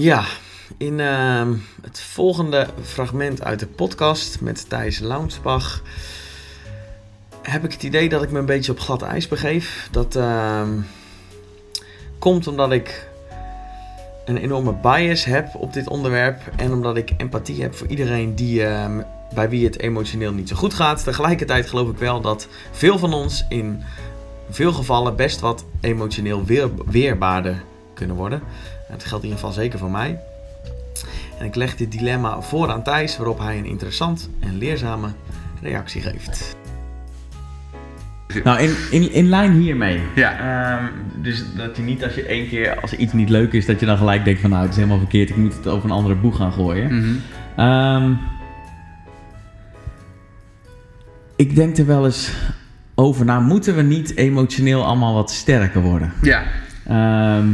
Ja, in ehm, het volgende fragment uit de podcast met Thijs Launsbach heb ik het idee dat ik me een beetje op glad ijs begeef. Dat ehm, komt omdat ik een enorme bias heb op dit onderwerp en omdat ik empathie heb voor iedereen die, ehm, bij wie het emotioneel niet zo goed gaat. Tegelijkertijd geloof ik wel dat veel van ons in veel gevallen best wat emotioneel weer, weerbaarder kunnen worden. Het geldt in ieder geval zeker voor mij. En ik leg dit dilemma voor aan Thijs, waarop hij een interessant en leerzame reactie geeft. Nou, in, in, in lijn hiermee. Ja. Ehm, dus dat je niet als je één keer, als er iets niet leuk is, dat je dan gelijk denkt van nou, het is helemaal verkeerd, ik moet het over een andere boeg gaan gooien. Mhm. Ehm, ik denk er wel eens over na, moeten we niet emotioneel allemaal wat sterker worden? Ja. Ehm,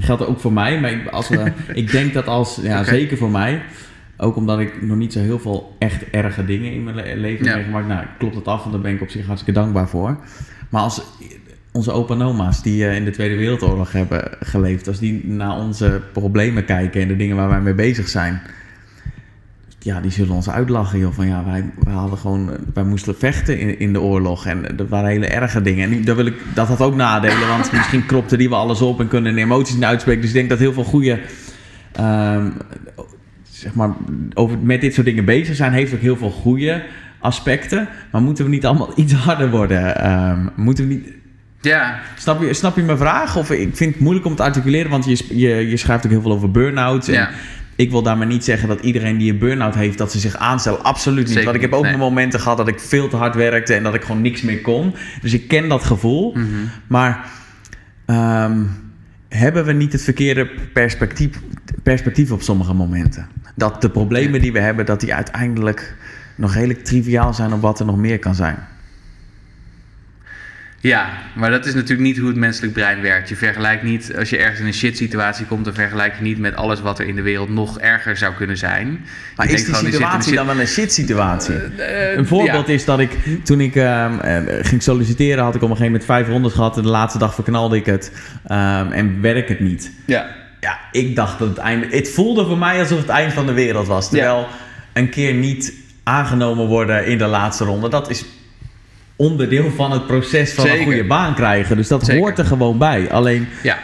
dat geldt ook voor mij, maar ik- als we, ik denk dat als, ja zeker voor mij, ook omdat ik nog niet zo heel veel echt erge dingen in mijn le- leven Ja. heb meegemaakt, nou klopt dat af, want daar ben ik op zich hartstikke dankbaar voor. Maar als onze opa en oma's die eh, in de Tweede Wereldoorlog hebben geleefd, als die naar onze problemen kijken en de dingen waar wij mee bezig zijn, ja, die zullen ons uitlachen, joh. Van ja, wij, wij hadden gewoon, wij moesten vechten in, in de oorlog. En dat waren hele erge dingen. En dat, wil ik, dat had ook nadelen, want misschien kropte die wel alles op en kunnen de emoties niet uitspreken. Dus ik denk dat heel veel goede, ehm, zeg maar, over, met dit soort dingen bezig zijn, heeft ook heel veel goede aspecten. Maar moeten we niet allemaal iets harder worden? Ehm, moeten we niet, Ja. Snap je, snap je mijn vraag? Of ik vind het moeilijk om te articuleren, want je, je, je schrijft ook heel veel over burn-outs. En Ja. Ik wil daarmee niet zeggen dat iedereen die een burn-out heeft, dat ze zich aanstellen. Absoluut niet. Zeker want ik heb ook mijn momenten gehad dat ik veel te hard werkte en dat ik gewoon niks meer kon. Dus ik ken dat gevoel. Mhm. Maar ehm, hebben we niet het verkeerde perspectief, perspectief op sommige momenten? Dat de problemen die we hebben, dat die uiteindelijk nog redelijk triviaal zijn op wat er nog meer kan zijn. Ja, maar dat is natuurlijk niet hoe het menselijk brein werkt. Je vergelijkt niet, als je ergens in een shit situatie komt, dan vergelijk je niet met alles wat er in de wereld nog erger zou kunnen zijn. Maar Je is die gewoon, situatie dan wel een shit situatie? Eh, Een voorbeeld ja. is dat ik toen ik ehm, eh, ging solliciteren, had ik op een gegeven moment 500 gehad. En de laatste dag verknalde ik het ehm, en werk het niet. Ja. Ja, ik dacht dat het einde. Het voelde voor mij alsof het eind van de wereld was. Terwijl een keer niet aangenomen worden in de laatste ronde, dat is onderdeel van het proces van Zeker. een goede baan krijgen. Dus dat Zeker. hoort er gewoon bij. Alleen, Ja.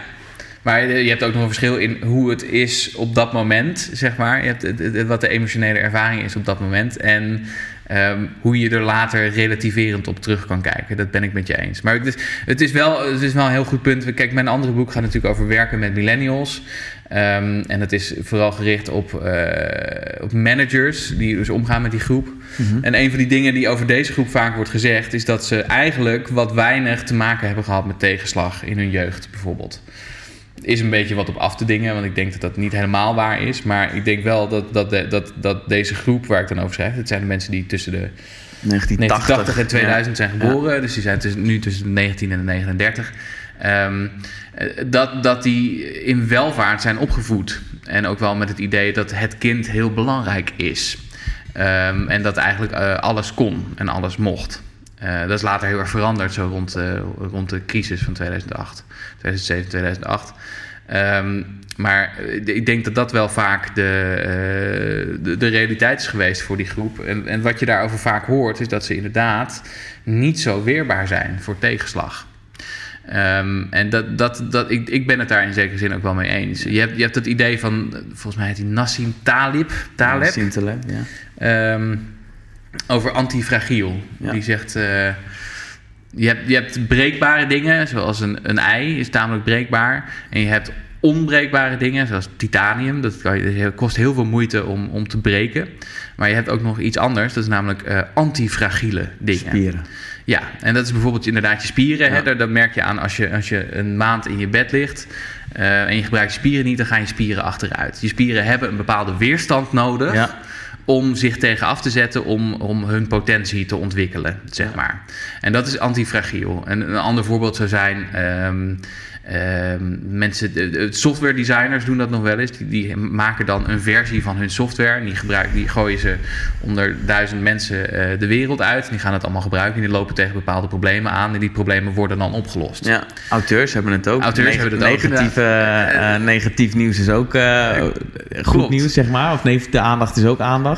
Maar eh, je hebt ook nog een verschil in hoe het is op dat moment, zeg maar. Je hebt het- het- wat de emotionele ervaring is op dat moment. En ehm, hoe je er later relativerend op terug kan kijken. Dat ben ik met je eens. Maar het is, het is, wel, het is wel een heel goed punt. Kijk, mijn andere boek gaat natuurlijk over werken met millennials. Ehm, en dat is vooral gericht op, eh, op managers die dus omgaan met die groep. En een van die dingen die over deze groep vaak wordt gezegd, is dat ze eigenlijk wat weinig te maken hebben gehad met tegenslag in hun jeugd, bijvoorbeeld. Is een beetje wat op af te dingen, want ik denk dat dat niet helemaal waar is. Maar ik denk wel dat, dat, de- dat, dat deze groep waar ik dan over schrijf, het zijn de mensen die tussen de 1980 en 2000 zijn geboren. Dus die zijn tussen, nu tussen de 19 en de 39. Ehm, eh, dat, dat die in welvaart zijn opgevoed. En ook wel met het idee dat het kind heel belangrijk is. Ehm, en dat eigenlijk eh, alles kon en alles mocht. Eh, dat is later heel erg veranderd, zo rond, eh, rond de crisis van 2008, 2007, 2008. Ehm, maar ik denk dat dat wel vaak de, de, de realiteit is geweest voor die groep. En, en wat je daarover vaak hoort, is dat ze inderdaad niet zo weerbaar zijn voor tegenslag. Ehm, en dat, dat, dat, ik, ik ben het daar in zekere zin ook wel mee eens. Je hebt, je hebt het idee van, volgens mij heet hij Nassim Talib, Taleb, Sintelen, ja. Ehm, over antifragiel. Ja. Die zegt, eh, je, hebt, je hebt breekbare dingen, zoals een, een ei is tamelijk breekbaar. En je hebt onbreekbare dingen, zoals titanium. Dat kan je, dat kost heel veel moeite om, om te breken. Maar je hebt ook nog iets anders, dat is namelijk eh, antifragiele dingen. Spieren. Ja, en dat is bijvoorbeeld inderdaad je spieren. Hè? Ja. Dat, dat merk je aan als je, als je een maand in je bed ligt eh, en je gebruikt je spieren niet, dan gaan je spieren achteruit. Je spieren hebben een bepaalde weerstand nodig Ja. Om zich tegen af te zetten, om, om hun potentie te ontwikkelen, zeg maar. En dat is antifragiel. En een ander voorbeeld zou zijn. ehm, ehm, mensen, software designers doen dat nog wel eens. Die, die maken dan een versie van hun software. En die, gebruiken, die gooien ze onder duizend mensen eh, de wereld uit. En die gaan het allemaal gebruiken. En die lopen tegen bepaalde problemen aan. En die problemen worden dan opgelost. Ja, auteurs hebben het ook. Auteurs Neg- hebben het ook, negatieve, eh, negatief nieuws is ook eh, goed Klopt. nieuws, zeg maar. Of nee, de aandacht is ook aandacht.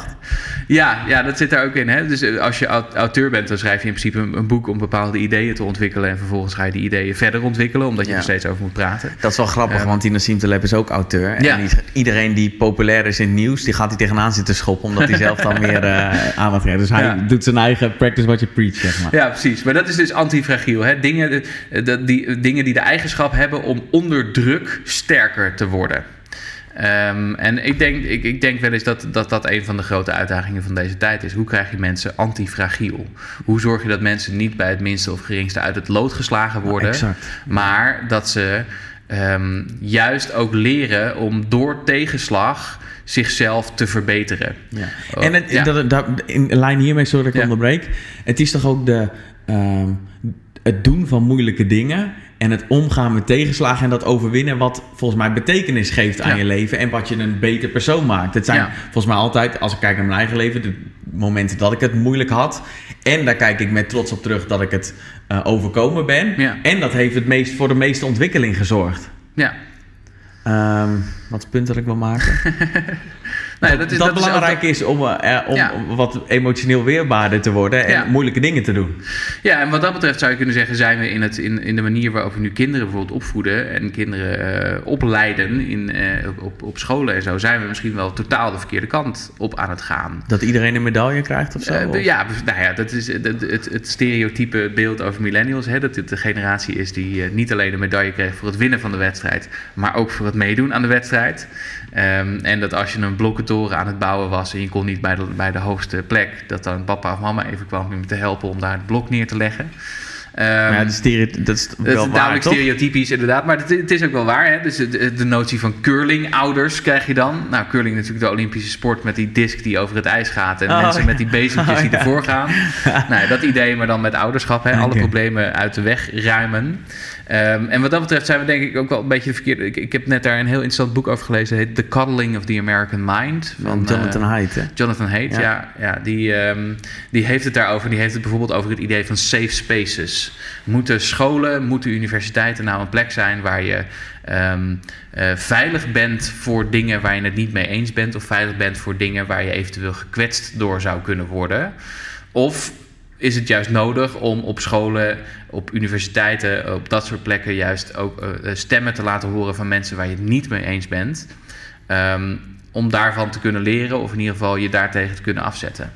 Ja, ja, dat zit daar ook in. Hè? Dus eh, als je aut- auteur bent, dan schrijf je in principe een, een boek om bepaalde ideeën te ontwikkelen. En vervolgens ga je die ideeën verder ontwikkelen, omdat je Ja. er steeds over moet praten. Dat is wel grappig, Ehm, want die Nassim Taleb is ook auteur. En iedereen die populair is in het nieuws, die gaat hij tegenaan zitten schoppen, omdat hij zelf dan meer eh, aandacht heeft. Dus hij Ja. doet zijn eigen practice what you preach, zeg maar. Ja, precies. Maar dat is dus antifragiel. Hè? Dingen, eh, die, dingen die de eigenschap hebben om onder druk sterker te worden. Ehm, en ik denk, ik, ik denk wel eens dat, dat dat een van de grote uitdagingen van deze tijd is. Hoe krijg je mensen antifragiel? Hoe zorg je dat mensen niet bij het minste of geringste uit het lood geslagen worden? exact. Maar dat ze ehm, juist ook leren om door tegenslag zichzelf te verbeteren. Ja. Oh, en het, ja. dat, dat, in lijn hiermee, sorry dat ik Ja. onderbreek. Het is toch ook de, ehm, het doen van moeilijke dingen en het omgaan met tegenslagen en dat overwinnen wat volgens mij betekenis geeft aan Ja. je leven en wat je een beter persoon maakt. Het zijn Ja. volgens mij altijd, als ik kijk naar mijn eigen leven, de momenten dat ik het moeilijk had. En daar kijk ik met trots op terug dat ik het eh, overkomen ben. Ja. En dat heeft het meest, voor de meeste ontwikkeling gezorgd. Ja. Ehm, wat het punt dat ik wil maken? Nou ja, dat, is, dat, is ook- belangrijk is om, eh, om, Ja. om wat emotioneel weerbaarder te worden en Ja. moeilijke dingen te doen. Ja, en wat dat betreft zou je kunnen zeggen, zijn we in, het, in, in de manier waarop we nu kinderen bijvoorbeeld opvoeden en kinderen eh, opleiden in, eh, op, op, scholen en zo, zijn we misschien wel totaal de verkeerde kant op aan het gaan. Dat iedereen een medaille krijgt of zo? Eh, Of- ja, nou ja, dat is het, het, het stereotype beeld over millennials. Hè, dat dit de generatie is die eh, niet alleen een medaille kreeg voor het winnen van de wedstrijd, maar ook voor het meedoen aan de wedstrijd. Ehm, en dat als je een blokkentoren aan het bouwen was en je kon niet bij de, bij de hoogste plek, dat dan papa of mama even kwam om te helpen om daar het blok neer te leggen. Ehm, ja, de stereo- dat is het wel is waar, namelijk toch? stereotypisch, inderdaad. Maar het, het is ook wel waar. Hè? Dus de, de notie van curling-ouders krijg je dan. Nou, curling natuurlijk de Olympische sport met die disc die over het ijs gaat. En Oh, mensen ja. met die bezempjes Oh, die ja. ervoor gaan. nou, dat idee, maar dan met ouderschap. Hè? Alle problemen uit de weg ruimen. Ehm, en wat dat betreft zijn we denk ik ook wel een beetje de verkeerde... Ik, ik heb net daar een heel interessant boek over gelezen. Het heet The Coddling of the American Mind. Van Jonathan eh, Haidt, hè? Jonathan Haidt, Ja. ja. ja, die, ehm, die heeft het daarover. Die heeft het bijvoorbeeld over het idee van safe spaces. Moeten scholen, moeten universiteiten nou een plek zijn waar je ehm, eh, veilig bent voor dingen waar je het niet mee eens bent, of veilig bent voor dingen waar je eventueel gekwetst door zou kunnen worden? Of is het juist nodig om op scholen, op universiteiten, op dat soort plekken juist ook eh, stemmen te laten horen van mensen waar je het niet mee eens bent? Ehm, om daarvan te kunnen leren of in ieder geval je daartegen te kunnen afzetten.